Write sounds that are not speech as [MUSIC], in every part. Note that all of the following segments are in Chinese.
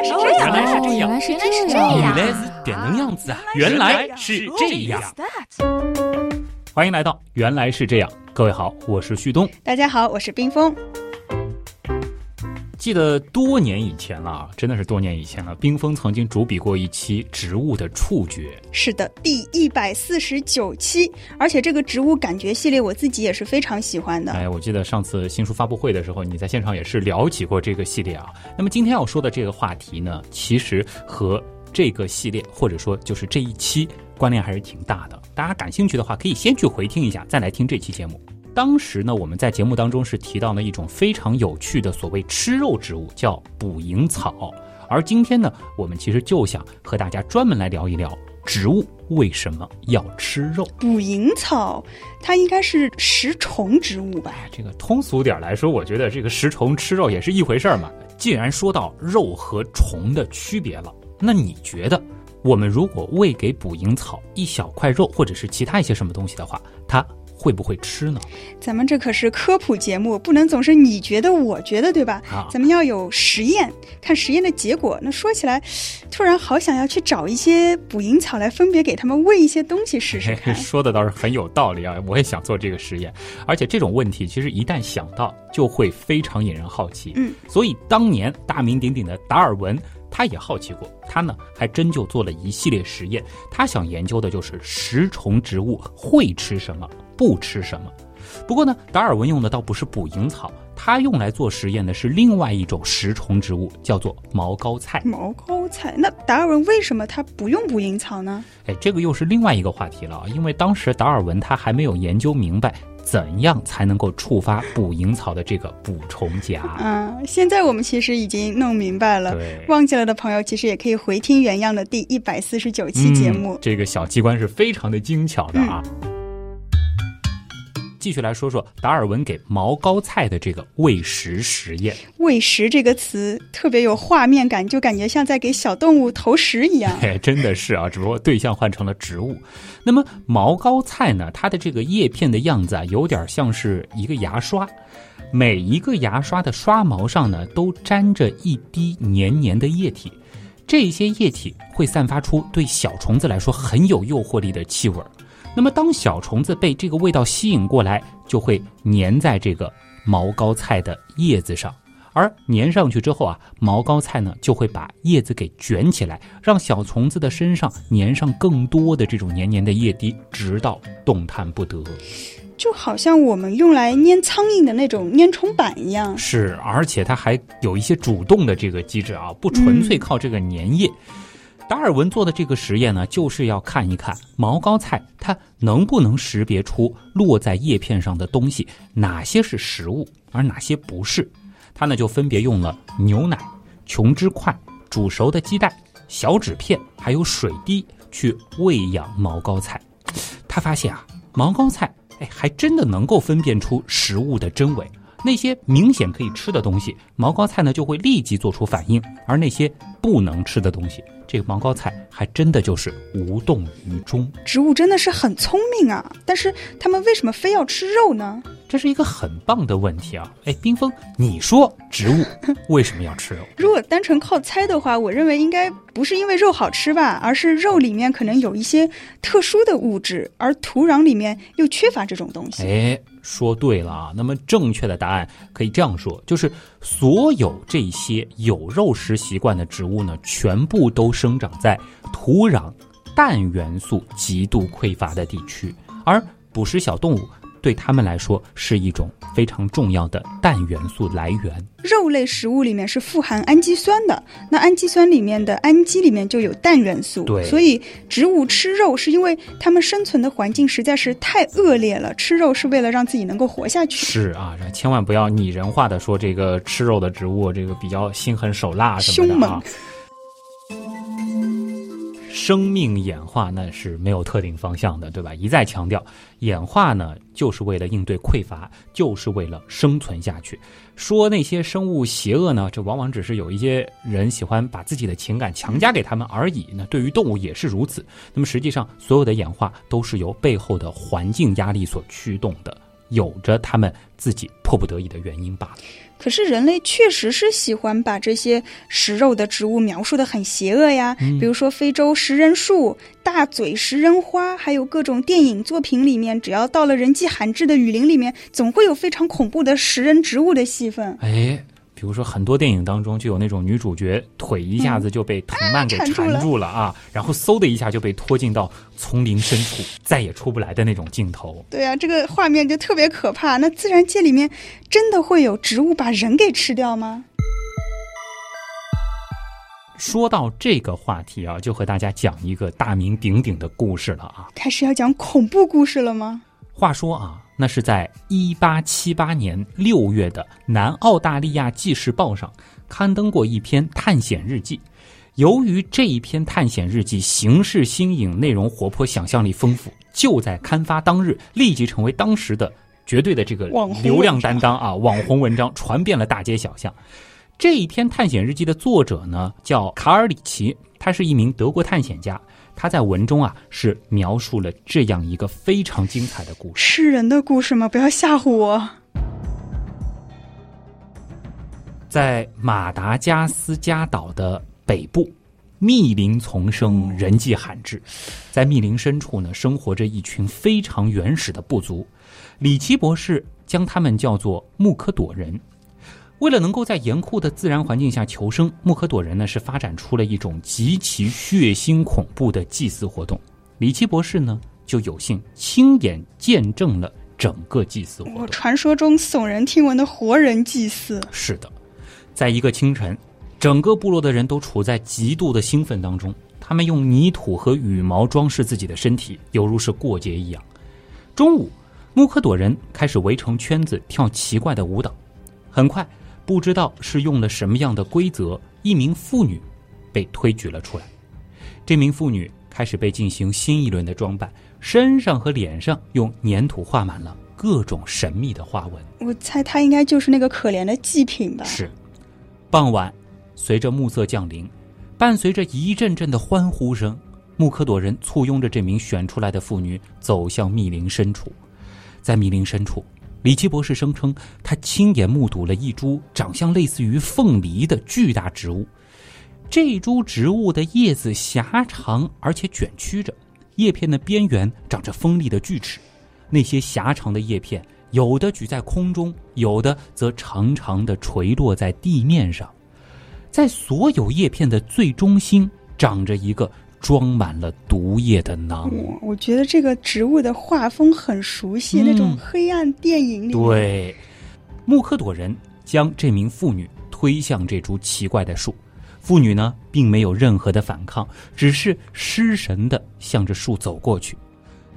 来是这样，原来是这样，原来是这样原来是这样子啊！原来是这样。欢迎来到《原来是这样》，各位好，我是旭东。大家好，我是冰峰。记得多年以前了啊，真的是多年以前了。冰峰曾经主笔过一期植物的触觉，是的，第一百四十九期，而且这个植物感觉系列我自己也是非常喜欢的。哎，我记得上次新书发布会的时候，你在现场也是聊起过这个系列啊。那么今天要说的这个话题呢，其实和这个系列或者说就是这一期关联还是挺大的。大家感兴趣的话，可以先去回听一下，再来听这期节目。当时呢，我们在节目当中是提到了一种非常有趣的所谓吃肉植物，叫捕蝇草。而今天呢，我们其实就想和大家专门来聊一聊植物为什么要吃肉。捕蝇草，它应该是食虫植物吧？这个通俗点来说，我觉得这个食虫吃肉也是一回事儿嘛。既然说到肉和虫的区别了，那你觉得我们如果喂给捕蝇草一小块肉，或者是其他一些什么东西的话，它会不会吃呢？咱们这可是科普节目，不能总是你觉得我觉得，对吧？啊咱们要有实验，看实验的结果。那说起来，突然好想要去找一些捕蝇草来分别给他们喂一些东西试试看。[LAUGHS] 说的倒是很有道理啊，我也想做这个实验。而且这种问题其实一旦想到，就会非常引人好奇。嗯，所以当年大名鼎鼎的达尔文。他也好奇过，他呢还真就做了一系列实验。他想研究的就是食虫植物会吃什么，不吃什么。不过呢，达尔文用的倒不是捕蝇草，他用来做实验的是另外一种食虫植物，叫做毛膏菜。毛膏菜，那达尔文为什么他不用捕蝇草呢？哎，这个又是另外一个话题了啊！因为当时达尔文他还没有研究明白。怎样才能够触发捕蝇草的这个捕虫夹？嗯，现在我们其实已经弄明白了。对，忘记了的朋友其实也可以回听原样的第一百四十九期节目、嗯。这个小机关是非常的精巧的啊。嗯、继续来说说达尔文给毛膏菜的这个喂食实验。喂食这个词特别有画面感，就感觉像在给小动物投食一样。[LAUGHS] 哎，真的是啊，只不过对象换成了植物。那么毛膏菜呢，它的这个叶片的样子啊，有点像是一个牙刷，每一个牙刷的刷毛上呢，都沾着一滴黏黏的液体，这些液体会散发出对小虫子来说很有诱惑力的气味。那么当小虫子被这个味道吸引过来，就会粘在这个毛膏菜的叶子上。而粘上去之后啊，毛膏菜呢就会把叶子给卷起来，让小虫子的身上粘上更多的这种黏黏的液滴，直到动弹不得。就好像我们用来粘苍蝇的那种粘虫板一样。是，而且它还有一些主动的这个机制啊，不纯粹靠这个粘液。嗯、达尔文做的这个实验呢，就是要看一看毛膏菜它能不能识别出落在叶片上的东西，哪些是食物，而哪些不是。他呢就分别用了牛奶、琼脂块、煮熟的鸡蛋、小纸片，还有水滴去喂养毛膏菜。他发现啊，毛膏菜哎还真的能够分辨出食物的真伪。那些明显可以吃的东西，毛膏菜呢就会立即做出反应；而那些不能吃的东西，这个毛膏菜还真的就是无动于衷。植物真的是很聪明啊，但是它们为什么非要吃肉呢？这是一个很棒的问题啊！哎，冰峰，你说植物 [LAUGHS] 为什么要吃肉？如果单纯靠猜的话，我认为应该不是因为肉好吃吧，而是肉里面可能有一些特殊的物质，而土壤里面又缺乏这种东西。哎，说对了啊！那么正确的答案可以这样说，就是所有这些有肉食习惯的植物呢，全部都生长在土壤氮元素极度匮乏的地区，而捕食小动物。对他们来说是一种非常重要的氮元素来源。肉类食物里面是富含氨基酸的，那氨基酸里面的氨基里面就有氮元素。对，所以植物吃肉是因为它们生存的环境实在是太恶劣了，吃肉是为了让自己能够活下去。是啊，千万不要拟人化的说这个吃肉的植物这个比较心狠手辣什么的啊。生命演化那是没有特定方向的，对吧？一再强调，演化呢就是为了应对匮乏，就是为了生存下去。说那些生物邪恶呢，这往往只是有一些人喜欢把自己的情感强加给他们而已。那对于动物也是如此。那么实际上，所有的演化都是由背后的环境压力所驱动的。有着他们自己迫不得已的原因罢了。可是人类确实是喜欢把这些食肉的植物描述的很邪恶呀，比如说非洲食人树、大嘴食人花，还有各种电影作品里面，只要到了人迹罕至的雨林里面，总会有非常恐怖的食人植物的戏份。哎。比如说，很多电影当中就有那种女主角腿一下子就被藤蔓给缠住了啊，然后嗖的一下就被拖进到丛林深处，[LAUGHS] 再也出不来的那种镜头。对啊，这个画面就特别可怕。那自然界里面真的会有植物把人给吃掉吗？说到这个话题啊，就和大家讲一个大名鼎鼎的故事了啊。开始要讲恐怖故事了吗？话说啊。那是在一八七八年六月的《南澳大利亚纪事报》上刊登过一篇探险日记。由于这一篇探险日记形式新颖、内容活泼、想象力丰富，就在刊发当日立即成为当时的绝对的这个流量担当啊！网红文章传遍了大街小巷。这一篇探险日记的作者呢，叫卡尔里奇，他是一名德国探险家。他在文中啊是描述了这样一个非常精彩的故事，是人的故事吗？不要吓唬我。在马达加斯加岛的北部，密林丛生，人迹罕至。在密林深处呢，生活着一群非常原始的部族。里奇博士将他们叫做穆科朵人。为了能够在严酷的自然环境下求生，穆可朵人呢是发展出了一种极其血腥恐怖的祭祀活动。里奇博士呢就有幸亲眼见证了整个祭祀活动。传说中耸人听闻的活人祭祀。是的，在一个清晨，整个部落的人都处在极度的兴奋当中。他们用泥土和羽毛装饰自己的身体，犹如是过节一样。中午，穆可朵人开始围成圈子跳奇怪的舞蹈。很快。不知道是用了什么样的规则，一名妇女被推举了出来。这名妇女开始被进行新一轮的装扮，身上和脸上用粘土画满了各种神秘的花纹。我猜她应该就是那个可怜的祭品吧。是。傍晚，随着暮色降临，伴随着一阵阵的欢呼声，穆科朵人簇拥着这名选出来的妇女走向密林深处。在密林深处。里奇博士声称，他亲眼目睹了一株长相类似于凤梨的巨大植物。这株植物的叶子狭长而且卷曲着，叶片的边缘长着锋利的锯齿。那些狭长的叶片，有的举在空中，有的则长长的垂落在地面上。在所有叶片的最中心，长着一个。装满了毒液的囊。我觉得这个植物的画风很熟悉，那种黑暗电影里。对，穆克朵人将这名妇女推向这株奇怪的树，妇女呢并没有任何的反抗，只是失神的向着树走过去。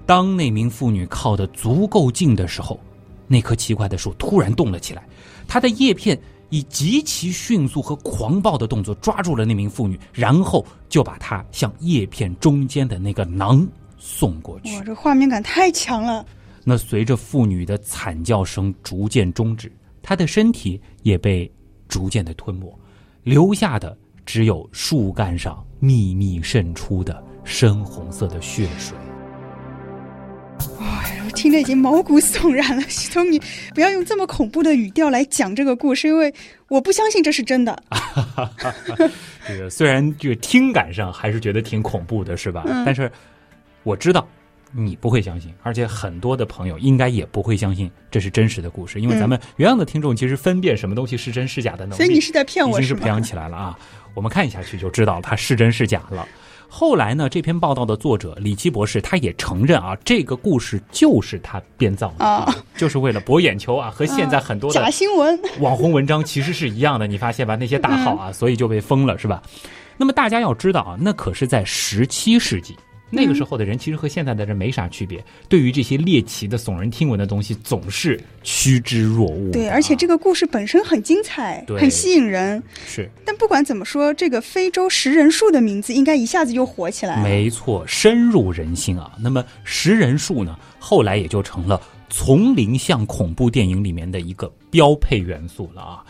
当那名妇女靠得足够近的时候，那棵奇怪的树突然动了起来，它的叶片。以极其迅速和狂暴的动作抓住了那名妇女，然后就把她向叶片中间的那个囊送过去。哇，这画面感太强了！那随着妇女的惨叫声逐渐终止，她的身体也被逐渐的吞没，留下的只有树干上密密渗出的深红色的血水。听得已经毛骨悚然了，徐东，你不要用这么恐怖的语调来讲这个故事，因为我不相信这是真的。[LAUGHS] 这个 [LAUGHS] 虽然这个听感上还是觉得挺恐怖的，是吧？但是我知道你不会相信，而且很多的朋友应该也不会相信这是真实的故事，因为咱们原样的听众其实分辨什么东西是真是假的能力，所以你是在骗我，已经是培养起来了啊！我们看下去就知道它是真是假了。后来呢？这篇报道的作者李奇博士他也承认啊，这个故事就是他编造的，就是为了博眼球啊，和现在很多的假新闻、[LAUGHS] 网红文章其实是一样的。你发现吧？那些大号啊，所以就被封了，是吧？那么大家要知道啊，那可是在十七世纪。那个时候的人其实和现在的人没啥区别，对于这些猎奇的、耸人听闻的东西，总是趋之若鹜。对，而且这个故事本身很精彩，很吸引人。是。但不管怎么说，这个非洲食人树的名字应该一下子就火起来了。没错，深入人心啊。那么食人树呢，后来也就成了丛林像恐怖电影里面的一个标配元素了啊。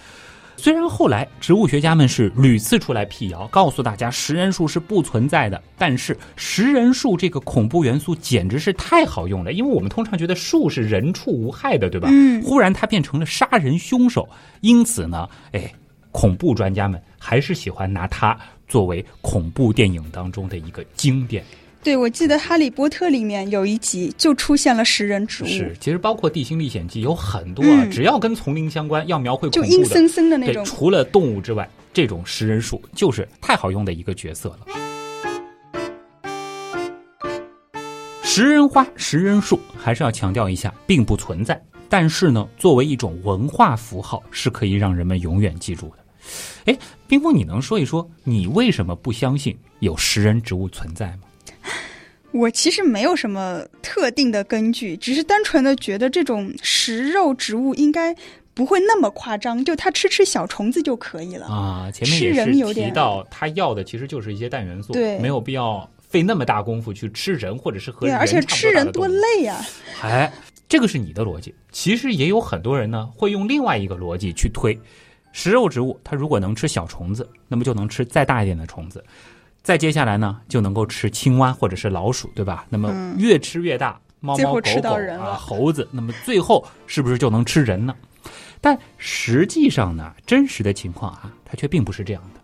虽然后来植物学家们是屡次出来辟谣，告诉大家食人树是不存在的，但是食人树这个恐怖元素简直是太好用了，因为我们通常觉得树是人畜无害的，对吧？嗯忽然它变成了杀人凶手，因此呢，哎，恐怖专家们还是喜欢拿它作为恐怖电影当中的一个经典。对，我记得《哈利波特》里面有一集就出现了食人植物，是，其实包括《地心历险记》有很多啊，嗯只要跟丛林相关，要描绘就阴森森的那对，种。除了动物之外，这种食人树就是太好用的一个角色了。食人花、食人树还是要强调一下，并不存在。但是呢，作为一种文化符号，是可以让人们永远记住的。哎，冰峰，你能说一说你为什么不相信有食人植物存在吗？我其实没有什么特定的根据，只是单纯的觉得这种食肉植物应该不会那么夸张，就它吃吃小虫子就可以了。啊，前面也是提到，它要的其实就是一些氮元素，对没有必要费那么大功夫去吃人，或者是和对，而且吃人多累呀、哎，这个是你的逻辑。其实也有很多人呢，会用另外一个逻辑去推：食肉植物它如果能吃小虫子，那么就能吃再大一点的虫子。再接下来呢，就能够吃青蛙或者是老鼠，对吧？那么嗯越吃越大，猫猫狗狗啊，猴子，那么最后是不是就能吃人呢？但实际上呢，真实的情况啊，它却并不是这样的。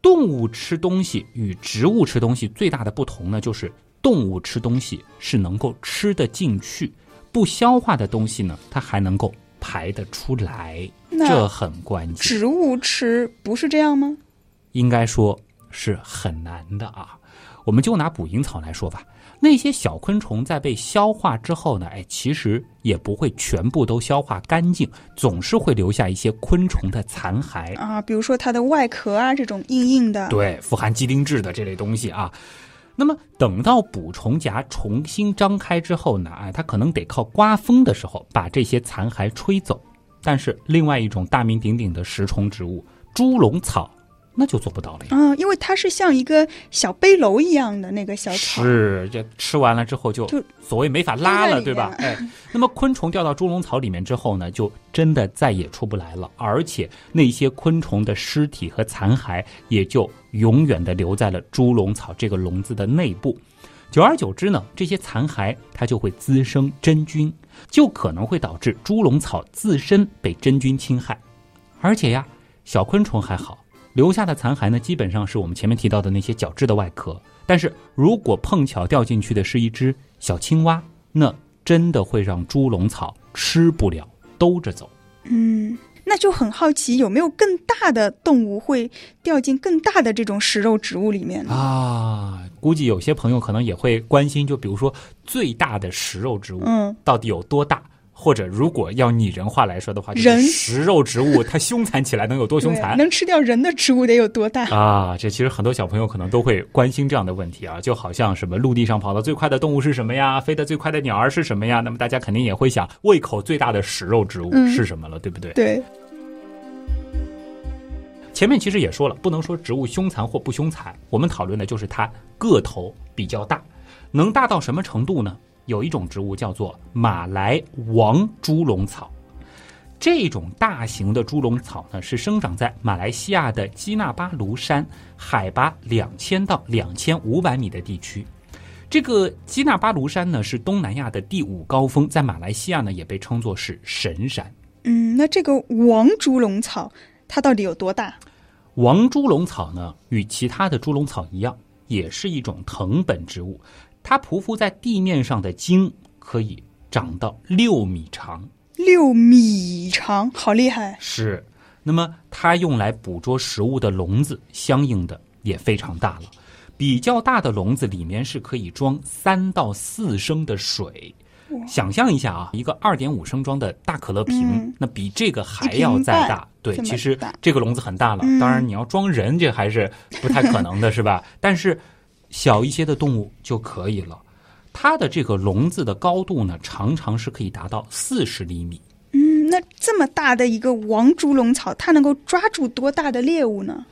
动物吃东西与植物吃东西最大的不同呢，就是动物吃东西是能够吃得进去，不消化的东西呢，它还能够排得出来，这很关键。植物吃不是这样吗？应该说是很难的啊。我们就拿捕蝇草来说吧，那些小昆虫在被消化之后呢，哎，其实也不会全部都消化干净，总是会留下一些昆虫的残骸。啊，比如说它的外壳啊，这种硬硬的。对，富含鸡丁质的这类东西啊。那么等到捕虫夹重新张开之后呢，哎，它可能得靠刮风的时候把这些残骸吹走。但是另外一种大名鼎鼎的食虫植物猪笼草，那就做不到了呀。啊，因为它是像一个小背篓一样的那个小草，是，这吃完了之后就就所谓没法拉了，对吧？哎，那么昆虫掉到猪笼草里面之后呢，就真的再也出不来了，而且那些昆虫的尸体和残骸也就永远的留在了猪笼草这个笼子的内部。久而久之呢，这些残骸它就会滋生真菌，就可能会导致猪笼草自身被真菌侵害。而且呀，小昆虫还好，留下的残骸呢，基本上是我们前面提到的那些角质的外壳。但是如果碰巧掉进去的是一只小青蛙，那真的会让猪笼草吃不了，兜着走。嗯，那就很好奇，有没有更大的动物会掉进更大的这种食肉植物里面呢？啊，估计有些朋友可能也会关心，就比如说最大的食肉植物，嗯，到底有多大？或者如果要拟人化来说的话，食肉植物它凶残起来能有多凶残？能吃掉人的植物得有多大？啊，这其实很多小朋友可能都会关心这样的问题啊，就好像什么陆地上跑得最快的动物是什么呀？飞得最快的鸟儿是什么呀？那么大家肯定也会想，胃口最大的食肉植物嗯是什么了，对不对？对，前面其实也说了，不能说植物凶残或不凶残，我们讨论的就是它个头比较大，能大到什么程度呢？有一种植物叫做马来王猪笼草，这种大型的猪笼草呢，是生长在马来西亚的基纳巴卢山，海拔两千到两千五百米的地区。这个基纳巴卢山呢，是东南亚的第五高峰，在马来西亚呢也被称作是神山。嗯，那这个王猪笼草它到底有多大？王猪笼草呢，与其他的猪笼草一样，也是一种藤本植物。它匍匐在地面上的茎可以长到六米长，六米长，好厉害！是。那么它用来捕捉食物的笼子，相应的也非常大了。比较大的笼子里面是可以装三到四升的水。想象一下啊，一个二点五升装的大可乐瓶，嗯那比这个还要再大。对，其实这个笼子很大了。嗯当然，你要装人，这还是不太可能的，是吧？[LAUGHS] 但是小一些的动物就可以了。它的这个笼子的高度呢，常常是可以达到四十厘米。嗯，那这么大的一个王猪笼草，它能够抓住多大的猎物呢？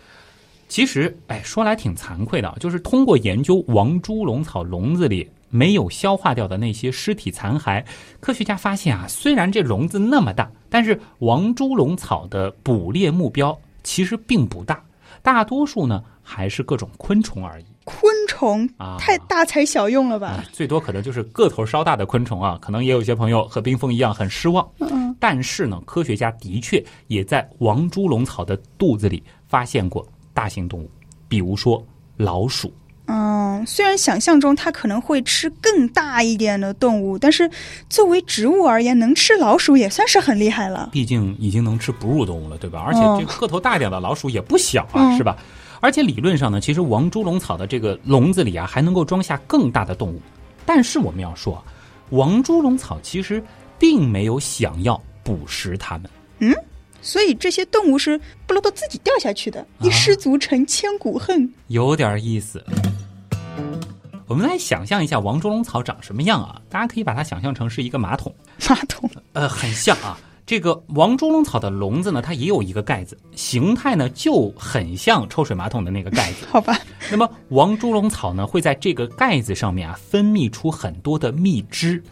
其实，哎，说来挺惭愧的啊，就是通过研究王猪笼草笼子里没有消化掉的那些尸体残骸，科学家发现啊，虽然这笼子那么大，但是王猪笼草的捕猎目标其实并不大，大多数呢还是各种昆虫而已。昆虫啊太大材小用了吧啊？，最多可能就是个头稍大的昆虫啊，可能也有些朋友和冰封一样很失望。嗯，但是呢，科学家的确也在王猪笼草的肚子里发现过大型动物，比如说老鼠。嗯，虽然想象中它可能会吃更大一点的动物，但是作为植物而言，能吃老鼠也算是很厉害了。毕竟已经能吃哺乳动物了，对吧？而且哦这个个头大一点的老鼠也不小啊，嗯是吧？而且理论上呢，其实王猪笼草的这个笼子里啊，还能够装下更大的动物。但是我们要说啊，王猪笼草其实并没有想要捕食它们。嗯所以这些动物是不能都自己掉下去的，一失足成千古恨。有点意思。我们来想象一下王猪笼草长什么样啊？大家可以把它想象成是一个马桶，马桶，呃，很像啊。这个王猪笼草的笼子呢，它也有一个盖子，形态呢就很像抽水马桶的那个盖子。[LAUGHS] 好吧？那么王猪笼草呢，会在这个盖子上面啊分泌出很多的蜜汁，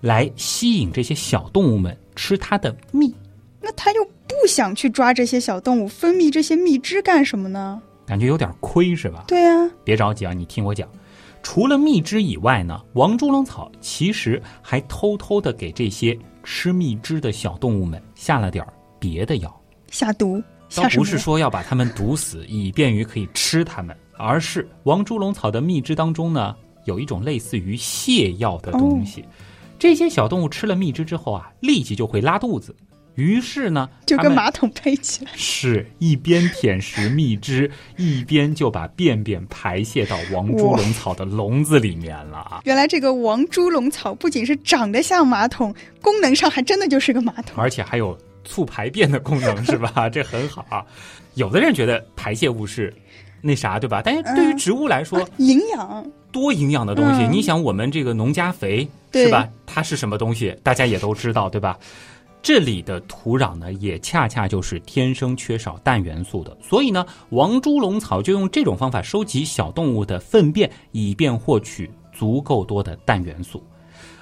来吸引这些小动物们吃它的蜜。那它又不想去抓这些小动物，分泌这些蜜汁干什么呢？感觉有点亏是吧？对啊，别着急啊，你听我讲。除了蜜汁以外呢，王猪笼草其实还偷偷的给这些吃蜜汁的小动物们下了点儿别的药。下毒，倒下什么药？不是说要把它们毒死，以便于可以吃它们，而是王猪笼草的蜜汁当中呢，有一种类似于泻药的东西。这些小动物吃了蜜汁之后啊，立即就会拉肚子。于是呢，就跟马桶配起来。是一边舔食蜜汁，[LAUGHS] 一边就把便便排泄到王猪笼草的笼子里面了啊！原来这个王猪笼草不仅是长得像马桶，功能上还真的就是个马桶。而且还有促排便的功能，是吧？[LAUGHS] 这很好啊。有的人觉得排泄物是那啥，对吧？但是对于植物来说，营养，多营养的东西。嗯你想，我们这个农家肥是吧？它是什么东西？大家也都知道，对吧？这里的土壤呢，也恰恰就是天生缺少氮元素的，所以呢，王猪笼草就用这种方法收集小动物的粪便，以便获取足够多的氮元素。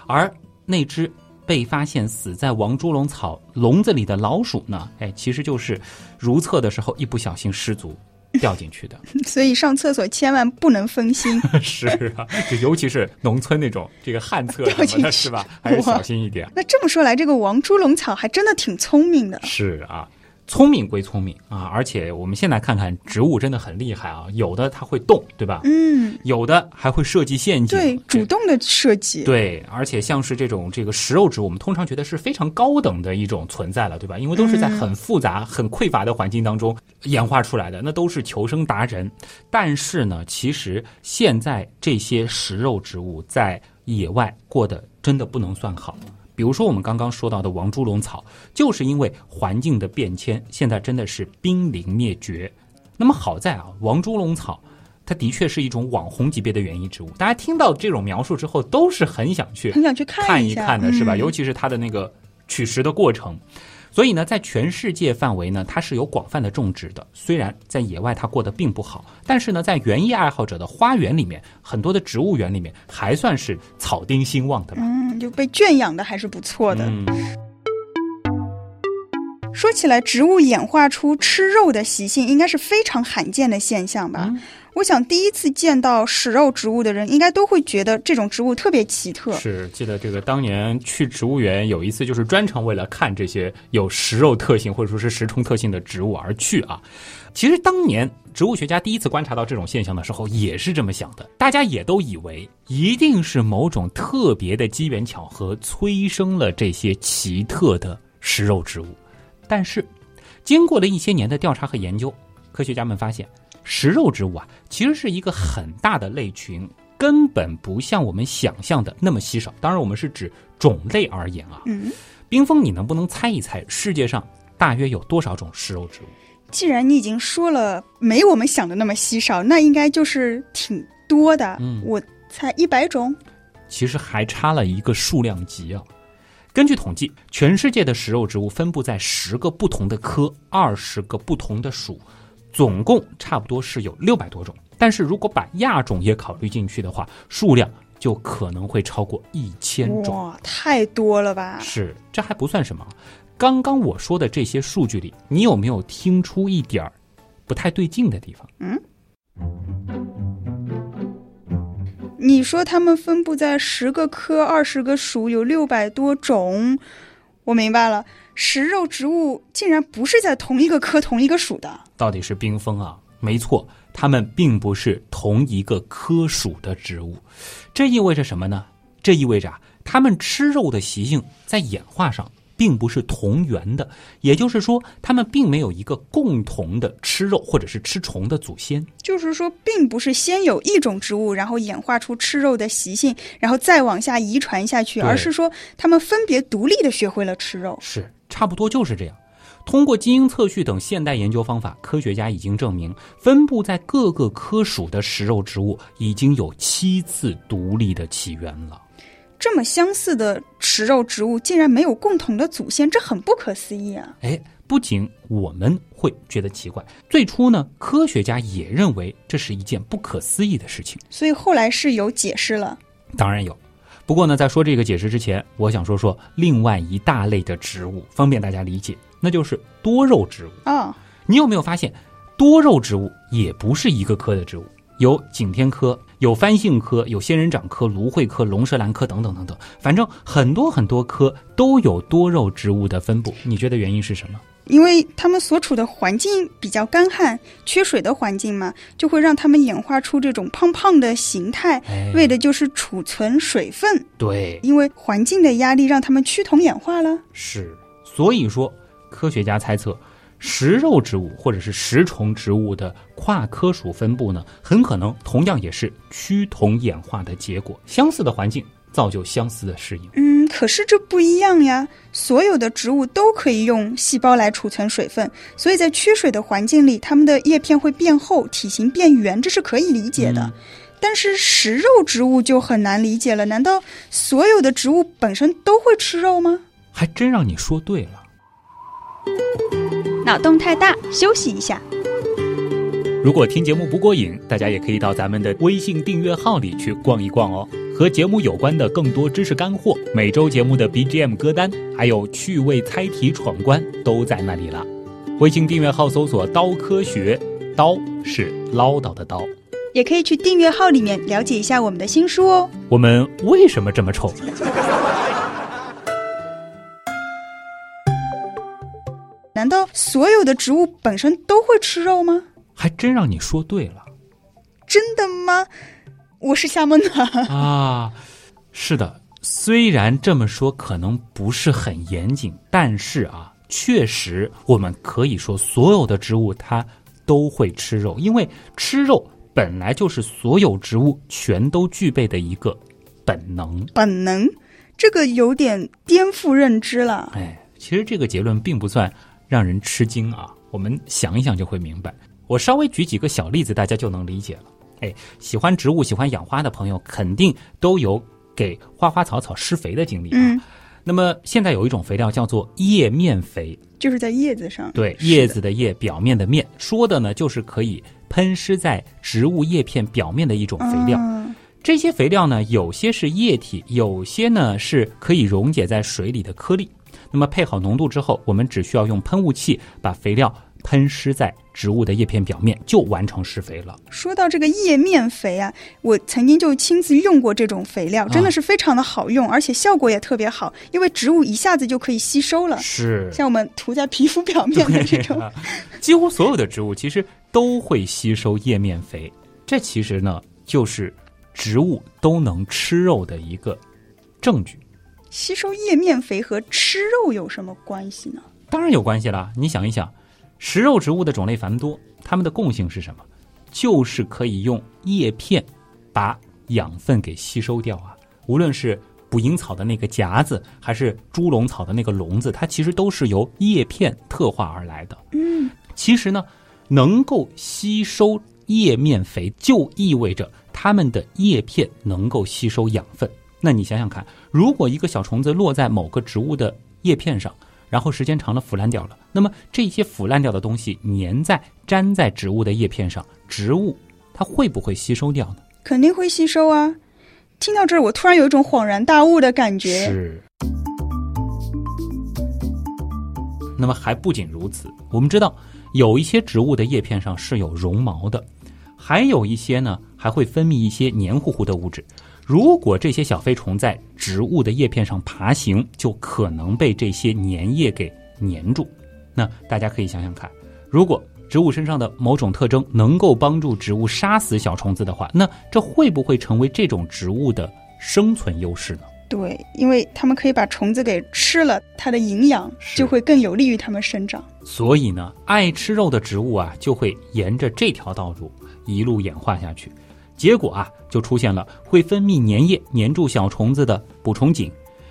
而那只被发现死在王猪笼草笼子里的老鼠呢，哎，其实就是如厕的时候一不小心失足掉进去的。[LAUGHS] 所以上厕所千万不能分心。[LAUGHS] 是啊，就尤其是农村那种这个旱厕掉进去什么的，是吧？还是小心一点。那这么说来，这个王猪笼草还真的挺聪明的。是啊，聪明归聪明啊，而且我们现在看看植物真的很厉害啊，有的它会动，对吧？嗯，有的还会设计陷阱，对，主动的设计。对，而且像是这种这个食肉植物，我们通常觉得是非常高等的一种存在了，对吧？因为都是在很复杂、很匮乏的环境当中演化出来的，那都是求生达人。但是呢，其实现在这些食肉植物在野外过得真的不能算好。比如说我们刚刚说到的王猪笼草，就是因为环境的变迁，现在真的是濒临灭绝。那么好在啊，王猪笼草它的确是一种网红级别的园艺植物，大家听到这种描述之后，都是很想去很想去看看一看的，是吧？嗯尤其是它的那个取食的过程。所以呢，在全世界范围呢，它是有广泛的种植的。虽然在野外它过得并不好，但是呢，在园艺爱好者的花园里面，很多的植物园里面，还算是草丁兴旺的吧。嗯，就被圈养的还是不错的。嗯，说起来，植物演化出吃肉的习性，应该是非常罕见的现象吧？嗯我想第一次见到食肉植物的人，应该都会觉得这种植物特别奇特。是记得这个当年去植物园有一次，就是专程为了看这些有食肉特性或者说是食虫特性的植物而去啊。其实当年植物学家第一次观察到这种现象的时候，也是这么想的，大家也都以为一定是某种特别的机缘巧合催生了这些奇特的食肉植物。但是，经过了一些年的调查和研究，科学家们发现，食肉植物啊，其实是一个很大的类群，根本不像我们想象的那么稀少。当然，我们是指种类而言啊。嗯，冰峰，你能不能猜一猜，世界上大约有多少种食肉植物？既然你已经说了没我们想的那么稀少，那应该就是挺多的。嗯我猜一百种。其实还差了一个数量级啊。根据统计，全世界的食肉植物分布在十个不同的科、二十个不同的属，总共差不多是有六百多种。但是如果把亚种也考虑进去的话，数量就可能会超过一千种。哇，太多了吧？是，这还不算什么。刚刚我说的这些数据里，你有没有听出一点儿不太对劲的地方？嗯，你说它们分布在十个科、二十个属，有六百多种。我明白了，食肉植物竟然不是在同一个科、同一个属的。到底是冰封啊？没错，它们并不是同一个科属的植物。这意味着什么呢？这意味着啊，它们吃肉的习性在演化上。并不是同源的，也就是说，它们并没有一个共同的吃肉或者是吃虫的祖先。就是说，并不是先有一种植物，然后演化出吃肉的习性，然后再往下遗传下去，而是说，它们分别独立的学会了吃肉。是，差不多就是这样。通过基因测序等现代研究方法，科学家已经证明，分布在各个科属的食肉植物已经有七次独立的起源了。这么相似的食肉植物竟然没有共同的祖先，这很不可思议啊！哎，不仅我们会觉得奇怪，最初呢，科学家也认为这是一件不可思议的事情。所以后来是有解释了，当然有。不过呢，在说这个解释之前，我想说说另外一大类的植物，方便大家理解，那就是多肉植物啊。你有没有发现，多肉植物也不是一个科的植物？有景天科，有番杏科，有仙人掌科、芦荟科、龙舌兰科等等等等，反正很多很多科都有多肉植物的分布。你觉得原因是什么？因为它们所处的环境比较干旱、缺水的环境嘛，就会让它们演化出这种胖胖的形态，为的就是储存水分。对，因为环境的压力让它们趋同演化了。是，所以说科学家猜测。食肉植物或者是食虫植物的跨科属分布呢，很可能同样也是趋同演化的结果。相似的环境造就相似的适应。嗯，可是这不一样呀。所有的植物都可以用细胞来储存水分，所以在缺水的环境里，它们的叶片会变厚，体型变圆，这是可以理解的。但是食肉植物就很难理解了。难道所有的植物本身都会吃肉吗？还真让你说对了。脑洞太大，休息一下。如果听节目不过瘾，大家也可以到咱们的微信订阅号里去逛一逛哦。和节目有关的更多知识干货，每周节目的 BGM 歌单，还有趣味猜题闯关，都在那里了。微信订阅号搜索“刀科学”，刀是唠叨的刀。也可以去订阅号里面了解一下我们的新书哦。我们为什么这么丑？[LAUGHS] 难道所有的植物本身都会吃肉吗？还真让你说对了。真的吗？我是瞎蒙的啊。是的，虽然这么说可能不是很严谨，但是啊，确实我们可以说所有的植物它都会吃肉，因为吃肉本来就是所有植物全都具备的一个本能。本能，这个有点颠覆认知了。哎，其实这个结论并不算。让人吃惊啊！我们想一想就会明白。我稍微举几个小例子，大家就能理解了。哎，喜欢植物、喜欢养花的朋友，肯定都有给花花草草施肥的经历啊。那么现在有一种肥料叫做叶面肥，就是在叶子上。对，叶子的叶，表面的面，说的呢就是可以喷施在植物叶片表面的一种肥料。这些肥料呢，有些是液体，有些呢是可以溶解在水里的颗粒。那么配好浓度之后，我们只需要用喷雾器把肥料喷施在植物的叶片表面，就完成施肥了。说到这个叶面肥啊，我曾经就亲自用过这种肥料，真的是非常的好用，而且效果也特别好，因为植物一下子就可以吸收了。是，像我们涂在皮肤表面的这种，几乎所有的植物其实都会吸收叶面肥。这其实呢，就是植物都能吃肉的一个证据。吸收叶面肥和吃肉有什么关系呢？当然有关系了。你想一想，食肉植物的种类繁多，它们的共性是什么？就是可以用叶片把养分给吸收掉啊。无论是捕蝇草的那个夹子，还是猪笼草的那个笼子，它其实都是由叶片特化而来的。嗯，其实呢，能够吸收叶面肥，就意味着它们的叶片能够吸收养分。那你想想看，如果一个小虫子落在某个植物的叶片上，然后时间长了腐烂掉了，那么这些腐烂掉的东西粘在粘在植物的叶片上，植物它会不会吸收掉呢？肯定会吸收啊！听到这儿，我突然有一种恍然大悟的感觉。是。那么还不仅如此，我们知道有一些植物的叶片上是有绒毛的，还有一些呢还会分泌一些黏糊糊的物质。如果这些小飞虫在植物的叶片上爬行，就可能被这些粘液给粘住。那大家可以想想看，如果植物身上的某种特征能够帮助植物杀死小虫子的话，那这会不会成为这种植物的生存优势呢？对，因为它们可以把虫子给吃了，它的营养就会更有利于它们生长。所以呢，爱吃肉的植物啊，就会沿着这条道路一路演化下去。结果啊，就出现了会分泌粘液粘住小虫子的捕虫锦，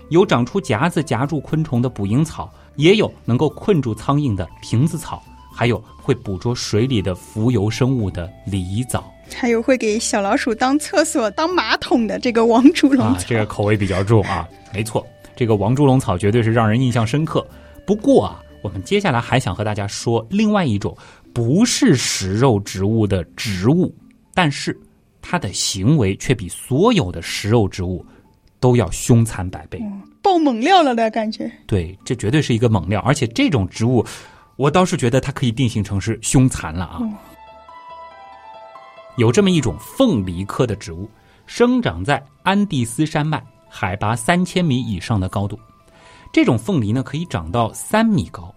有长出夹子夹住昆虫的捕蝇草，也有能够困住苍蝇的瓶子草，还有会捕捉水里的浮游生物的狸藻。还有会给小老鼠当厕所、当马桶的这个王猪笼草，这个口味比较重啊。没错，这个王猪龙草绝对是让人印象深刻。不过啊，我们接下来还想和大家说另外一种不是食肉植物的植物，但是它的行为却比所有的食肉植物都要凶残百倍，爆猛料了的感觉。对，这绝对是一个猛料，而且这种植物，我倒是觉得它可以定性成是凶残了啊。有这么一种凤梨科的植物，生长在安第斯山脉海拔三千米以上的高度。这种凤梨呢，可以长到三米高，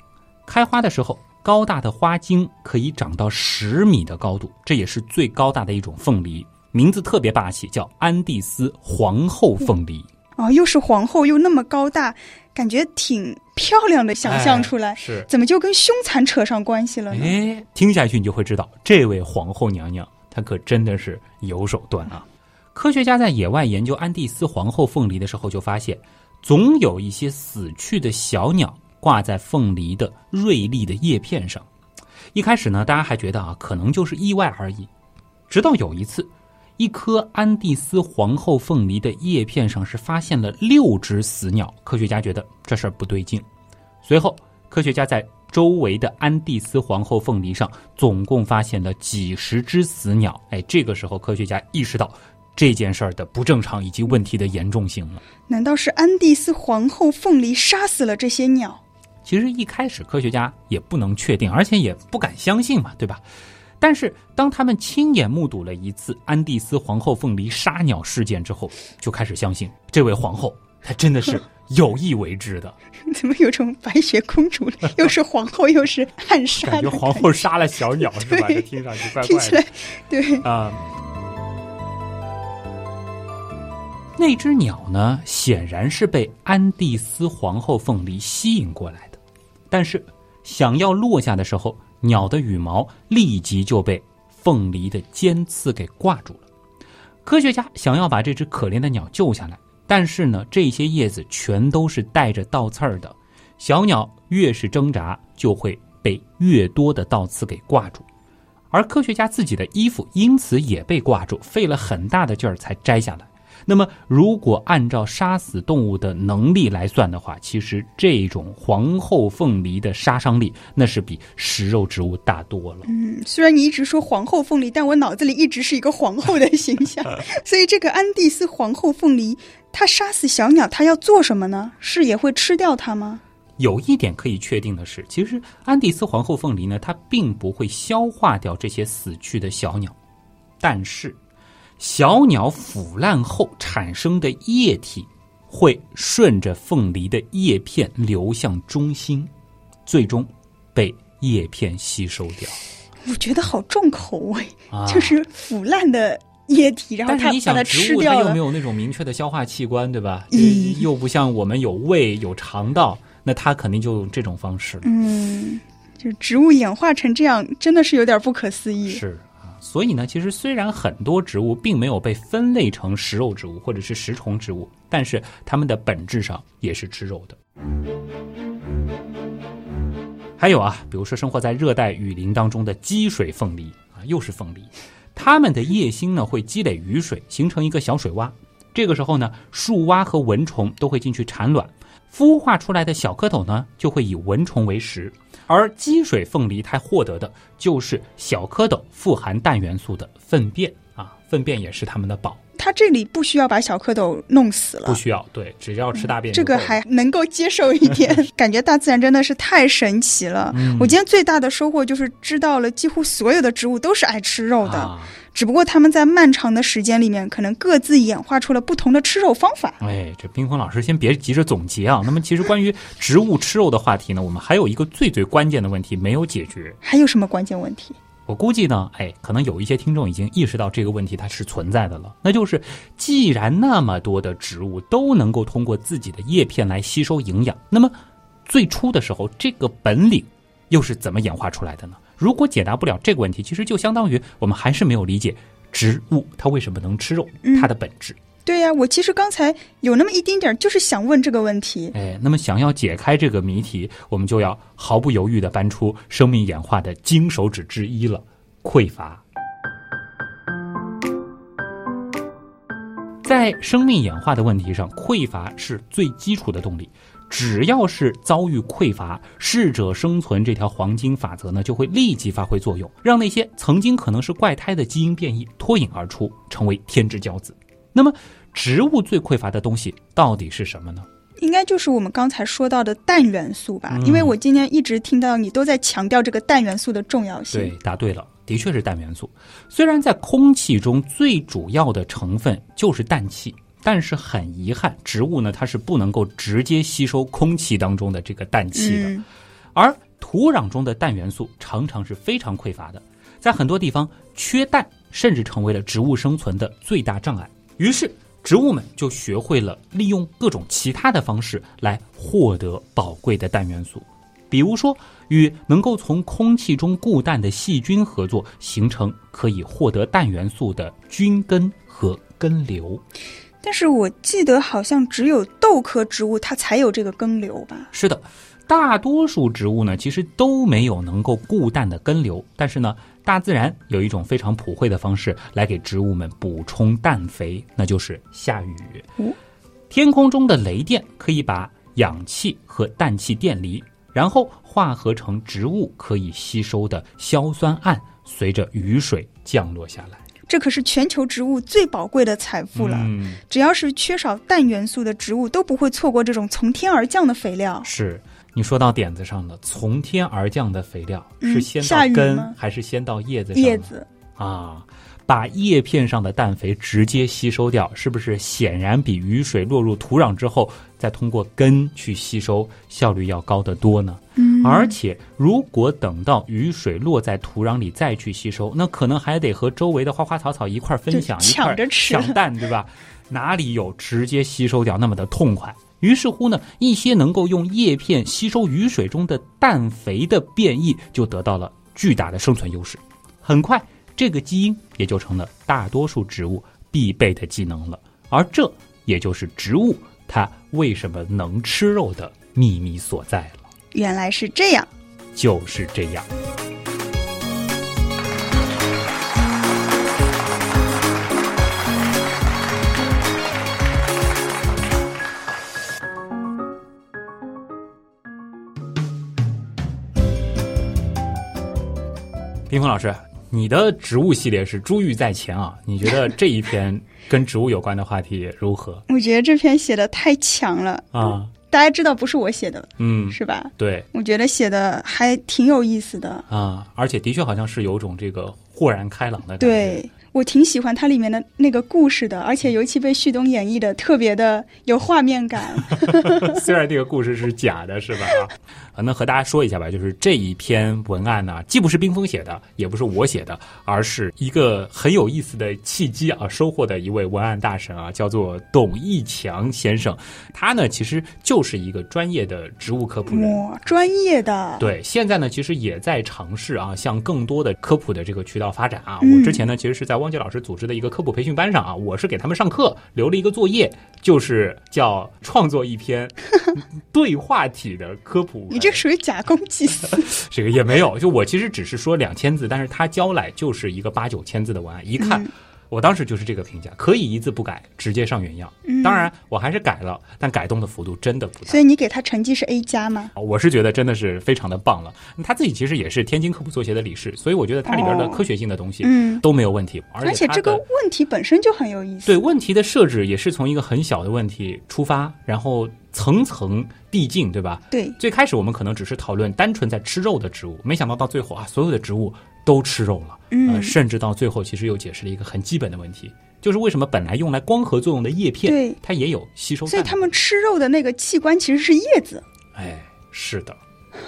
开花的时候，高大的花茎可以长到十米的高度，这也是最高大的一种凤梨。名字特别霸气，叫安第斯皇后凤梨。哦，又是皇后，又那么高大，感觉挺漂亮的。想象出来是，怎么就跟凶残扯上关系了呢？哎，听下去你就会知道，这位皇后娘娘。她可真的是有手段啊！科学家在野外研究安第斯皇后凤梨的时候，就发现总有一些死去的小鸟挂在凤梨的锐利的叶片上。一开始呢，大家还觉得啊，可能就是意外而已。直到有一次，一颗安第斯皇后凤梨的叶片上是发现了六只死鸟，科学家觉得这事儿不对劲。随后，科学家在周围的安第斯皇后凤梨上总共发现了几十只死鸟，哎，这个时候科学家意识到这件事儿的不正常以及问题的严重性了。难道是安第斯皇后凤梨杀死了这些鸟？其实一开始科学家也不能确定，而且也不敢相信嘛，对吧？但是当他们亲眼目睹了一次安第斯皇后凤梨杀鸟事件之后，就开始相信这位皇后她真的是。[LAUGHS] 有意为之的，怎么有种白雪公主，[LAUGHS] 又是皇后又是暗杀？感觉皇后杀了小鸟是吧？听上去怪怪的。对啊，那只鸟呢，显然是被安第斯皇后凤梨吸引过来的，但是想要落下的时候，鸟的羽毛立即就被凤梨的尖刺给挂住了。科学家想要把这只可怜的鸟救下来。但是呢，这些叶子全都是带着倒刺儿的，小鸟越是挣扎，就会被越多的倒刺给挂住，而科学家自己的衣服因此也被挂住，费了很大的劲儿才摘下来。那么，如果按照杀死动物的能力来算的话，其实这种皇后凤梨的杀伤力那是比食肉植物大多了。嗯，虽然你一直说皇后凤梨，但我脑子里一直是一个皇后的形象，[LAUGHS] 所以这个安第斯皇后凤梨。它杀死小鸟，它要做什么呢？是也会吃掉它吗？有一点可以确定的是，其实安第斯皇后凤梨呢，它并不会消化掉这些死去的小鸟，但是小鸟腐烂后产生的液体会顺着凤梨的叶片流向中心，最终被叶片吸收掉。我觉得好重口味，就是腐烂的。液体，然后它把它吃掉了。它又没有那种明确的消化器官，对吧？又不像我们有胃有肠道，那它肯定就用这种方式。嗯，就植物演化成这样，真的是有点不可思议。是啊，所以呢，其实虽然很多植物并没有被分类成食肉植物或者是食虫植物，但是它们的本质上也是吃肉的。还有啊，比如说生活在热带雨林当中的积水凤梨啊，又是凤梨。它们的叶心呢会积累雨水，形成一个小水洼。这个时候呢，树蛙和蚊虫都会进去产卵，孵化出来的小蝌蚪呢就会以蚊虫为食。而积水凤梨它获得的就是小蝌蚪富含氮元素的粪便啊，粪便也是它们的宝。它这里不需要把小蝌蚪弄死了，不需要，对，只要吃大便、嗯，这个还能够接受一点。感觉大自然真的是太神奇了。嗯、我今天最大的收获就是知道了，几乎所有的植物都是爱吃肉的，啊、只不过他们在漫长的时间里面，可能各自演化出了不同的吃肉方法。哎，这冰峰老师先别急着总结啊。那么，其实关于植物吃肉的话题呢，我们还有一个最最关键的问题没有解决。还有什么关键问题？我估计呢，哎，可能有一些听众已经意识到这个问题它是存在的了。那就是，既然那么多的植物都能够通过自己的叶片来吸收营养，那么最初的时候，这个本领又是怎么演化出来的呢？如果解答不了这个问题，其实就相当于我们还是没有理解植物它为什么能吃肉，它的本质。对呀、我其实刚才有那么一丁点儿，就是想问这个问题。哎，那么想要解开这个谜题，我们就要毫不犹豫的搬出生命演化的金手指之一了——匮乏。在生命演化的问题上，匮乏是最基础的动力。只要是遭遇匮乏，适者生存这条黄金法则呢，就会立即发挥作用，让那些曾经可能是怪胎的基因变异脱颖而出，成为天之骄子。那么，植物最匮乏的东西到底是什么呢？应该就是我们刚才说到的氮元素吧，嗯因为我今天一直听到你都在强调这个氮元素的重要性。对，答对了，的确是氮元素。虽然在空气中最主要的成分就是氮气，但是很遗憾，植物呢它是不能够直接吸收空气当中的这个氮气的。嗯，而土壤中的氮元素常常是非常匮乏的，在很多地方缺氮甚至成为了植物生存的最大障碍。于是，植物们就学会了利用各种其他的方式来获得宝贵的氮元素，比如说与能够从空气中固氮的细菌合作，形成可以获得氮元素的菌根和根瘤。但是我记得好像只有豆科植物它才有这个根瘤吧？是的，大多数植物呢，其实都没有能够固氮的根瘤，但是呢，大自然有一种非常普惠的方式来给植物们补充氮肥，那就是下雨。哦天空中的雷电可以把氧气和氮气电离，然后化合成植物可以吸收的硝酸铵，随着雨水降落下来。这可是全球植物最宝贵的财富了。嗯，只要是缺少氮元素的植物，都不会错过这种从天而降的肥料。是你说到点子上了。从天而降的肥料嗯是先到根还是先到叶子上？叶子，啊，把叶片上的氮肥直接吸收掉，是不是显然比雨水落入土壤之后再通过根去吸收效率要高得多呢？嗯，而且，如果等到雨水落在土壤里再去吸收，那可能还得和周围的花花草草一块儿分享，一块儿抢着吃抢蛋，对吧？哪里有直接吸收掉那么的痛快？于是乎呢，一些能够用叶片吸收雨水中的氮肥的变异，就得到了巨大的生存优势。很快，这个基因也就成了大多数植物必备的技能了。而这也就是植物它为什么能吃肉的秘密所在了。原来是这样。就是这样。冰峰老师，你的植物系列是珠玉在前啊，[LAUGHS] 你觉得这一篇跟植物有关的话题如何 [LAUGHS] 我觉得这篇写的太强了，啊？大家知道不是我写的，嗯，是吧？对我觉得写的还挺有意思的。啊，而且的确好像是有种这个豁然开朗的感觉。对我挺喜欢它里面的那个故事的，而且尤其被旭东演绎的特别的有画面感。[LAUGHS] 虽然这个故事是假的，是吧？啊，那 [LAUGHS] 和大家说一下吧，就是这一篇文案呢，既不是冰峰写的，也不是我写的，而是一个很有意思的契机啊，收获的一位文案大神啊，叫做董义强先生。他呢，其实就是一个专业的植物科普专业的。对，现在呢，其实也在尝试啊，向更多的科普的这个渠道发展啊。嗯我之前呢，其实是在汪杰老师组织的一个科普培训班上啊，我是给他们上课，留了一个作业，就是叫创作一篇 [LAUGHS] 对话体的科普。你这属于假公济私。[LAUGHS] 这个也没有，就我其实只是说两千字，但是他交来就是一个八九千字的文案，一看。嗯我当时就是这个评价，可以一字不改直接上原样。嗯当然我还是改了，但改动的幅度真的不大所。以你给他成绩是 A 加吗？我是觉得真的是非常的棒了。他自己其实也是天津科普作协的理事，所以我觉得它里边的哦科学性的东西嗯，都没有问题，而而且这个问题本身就很有意思。对问题的设置也是从一个很小的问题出发，然后层层递进，对吧？对最开始我们可能只是讨论单纯在吃肉的植物，没想到到最后啊，所有的植物都吃肉了，嗯呃，甚至到最后其实又解释了一个很基本的问题，就是为什么本来用来光合作用的叶片，对它也有吸收所以他们吃肉的那个器官其实是叶子。哎，是的。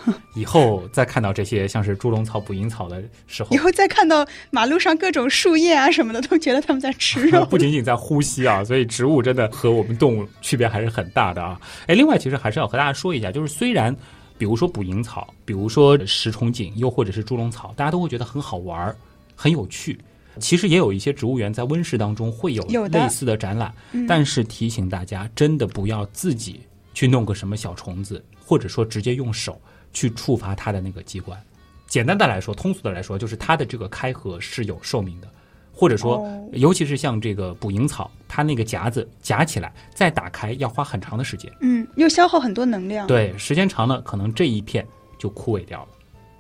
[LAUGHS] 以后再看到这些像是猪笼草、捕蝇草的时候以，后再看到马路上各种树叶啊什么的，都觉得他们在吃肉。[LAUGHS] 不仅仅在呼吸啊，所以植物真的和我们动物区别还是很大的啊。哎，另外其实还是要和大家说一下，就是虽然比如说捕蝇草，比如说食虫锦，又或者是猪笼草，大家都会觉得很好玩儿、很有趣。其实也有一些植物园在温室当中会有类似的展览，嗯但是提醒大家，真的不要自己去弄个什么小虫子，或者说直接用手去触发它的那个机关。简单的来说，通俗的来说，就是它的这个开合是有寿命的，或者说，哦尤其是像这个捕蝇草，它那个夹子夹起来再打开要花很长的时间。嗯，又消耗很多能量。对，时间长了，可能这一片就枯萎掉了。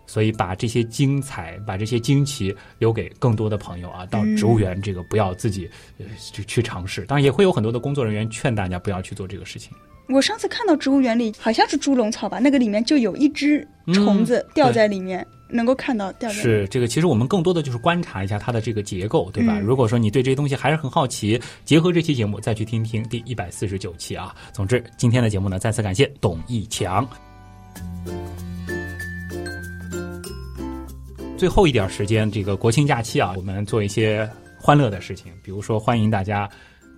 所以把这些精彩，把这些惊奇留给更多的朋友啊！到植物园这个不要自己呃去去尝试，当然也会有很多的工作人员劝大家不要去做这个事情。我上次看到植物园里好像是猪笼草吧，那个里面就有一只虫子掉在里面，能够看到掉在。是这个，其实我们更多的就是观察一下它的这个结构，对吧？嗯如果说你对这些东西还是很好奇，结合这期节目再去听听第一百四十九期啊。总之，今天的节目呢，再次感谢董一强。最后一点时间，这个国庆假期啊，我们做一些欢乐的事情，比如说欢迎大家。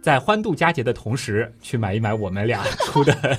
在欢度佳节的同时，去买一买我们俩 [LAUGHS] 出的，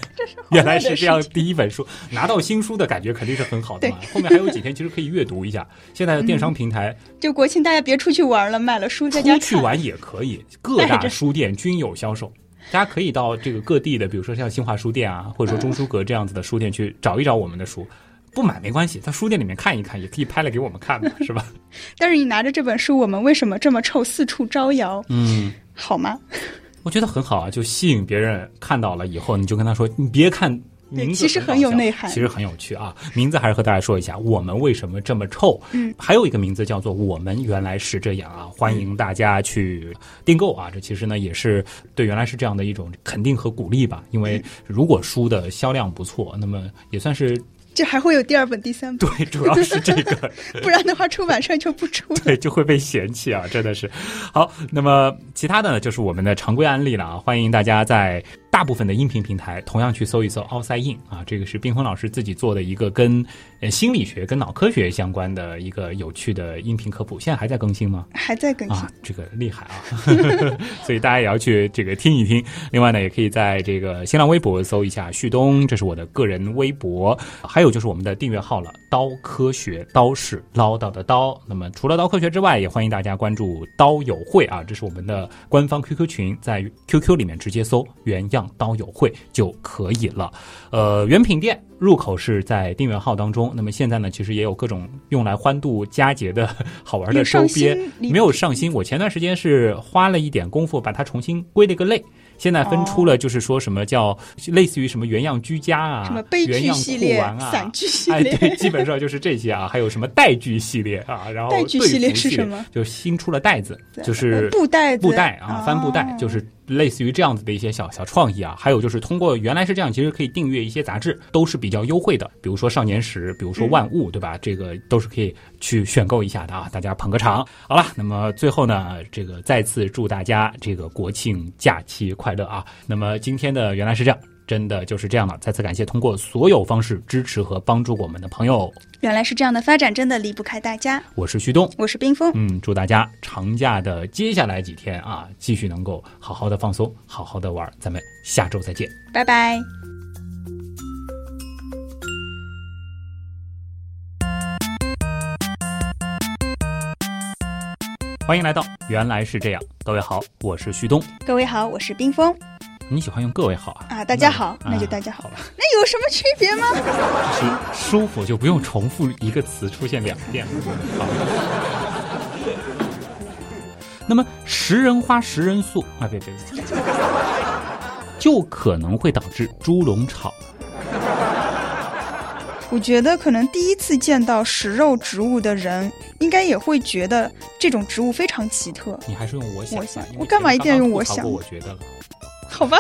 原来是这样第一本书，拿到新书的感觉肯定是很好的嘛。后面还有几天，其实可以阅读一下。现在的电商平台，就国庆大家别出去玩了，买了书在家。出去玩也可以，各大书店均有销售。大家可以到这个各地的，比如说像新华书店啊，或者说中书阁这样子的书店去找一找我们的书。不买没关系，在书店里面看一看，也可以拍来给我们看嘛，是吧？[LAUGHS] 但是你拿着这本书，我们为什么这么臭，四处招摇？嗯，好吗？[LAUGHS] 我觉得很好啊，就吸引别人看到了以后，你就跟他说，你别看。名字其实很有内涵其实很有趣啊。名字还是和大家说一下，我们为什么这么臭？嗯，还有一个名字叫做“我们原来是这样”啊，欢迎大家去订购啊。这其实呢也是对原来是这样的一种肯定和鼓励吧。因为如果书的销量不错，那么也算是这还会有第二本、第三本，对，[LAUGHS] 主要是这个。[LAUGHS] 不然的话出版社就不出了。[LAUGHS] 对，就会被嫌弃啊，真的是。好，那么其他的呢，就是我们的常规案例了啊，欢迎大家在大部分的音频平台同样去搜一搜 “outside in” 啊，这个是冰峰老师自己做的一个跟呃心理学、跟脑科学相关的一个有趣的音频科普，现在还在更新吗？还在更新啊，这个厉害啊！[LAUGHS] 所以大家也要去这个听一听。另外呢，也可以在这个新浪微博搜一下旭东，这是我的个人微博。还有就是我们的订阅号了，刀科学，刀是唠叨的刀。那么除了刀科学之外，也欢迎大家关注刀友会啊，这是我们的官方 QQ 群，在 QQ 里面直接搜“原样刀友会”就可以了。呃，原品店。入口是在订阅号当中，那么现在呢，其实也有各种用来欢度佳节的 [LAUGHS] 好玩的周边，没有上新。我前段时间是花了一点功夫把它重新归了个类，现在分出了就是说什么叫类似于什么原样居家啊，什么悲剧系列、啊、散剧系列，哎，对，基本上就是这些啊，还有什么带剧系列啊，然后带剧系列是什么？就新出了袋子，就是布袋子，布袋啊，帆布袋，就是类似于这样子的一些小小创意啊。还有就是通过原来是这样，其实可以订阅一些杂志，都是比较优惠的，比如说《少年时》，比如说《万物》，对吧？这个都是可以去选购一下的啊，大家捧个场。好了，那么最后呢，这个再次祝大家这个国庆假期快乐啊！那么今天的原来是这样。真的就是这样了，再次感谢通过所有方式支持和帮助我们的朋友。原来是这样的发展，真的离不开大家。我是旭东，我是冰峰。嗯，祝大家长假的接下来几天啊，继续能够好好的放松，好好的玩。咱们下周再见，拜拜。欢迎来到原来是这样，各位好，我是旭东。各位好，我是冰峰。你喜欢用各位好啊？啊，大家好，那就大家好。好那有什么区别吗？是舒服，就不用重复一个词出现两遍。好。那么食人花、食人素啊，别别别，就可能会导致猪笼草。我觉得可能第一次见到食肉植物的人，应该也会觉得这种植物非常奇特。你还是用我想，我想，我干嘛一定要用我想？我觉得了。好吧，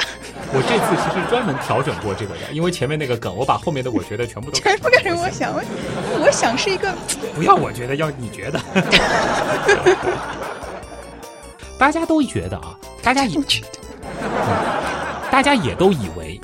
我这次其实专门调整过这个的，因为前面那个梗，我把后面的我觉得全部都全部改成我想。我想是一个不要我觉得，要你觉得。[LAUGHS] 大家都觉得啊，大家也 [LAUGHS] 觉得，大家也都以为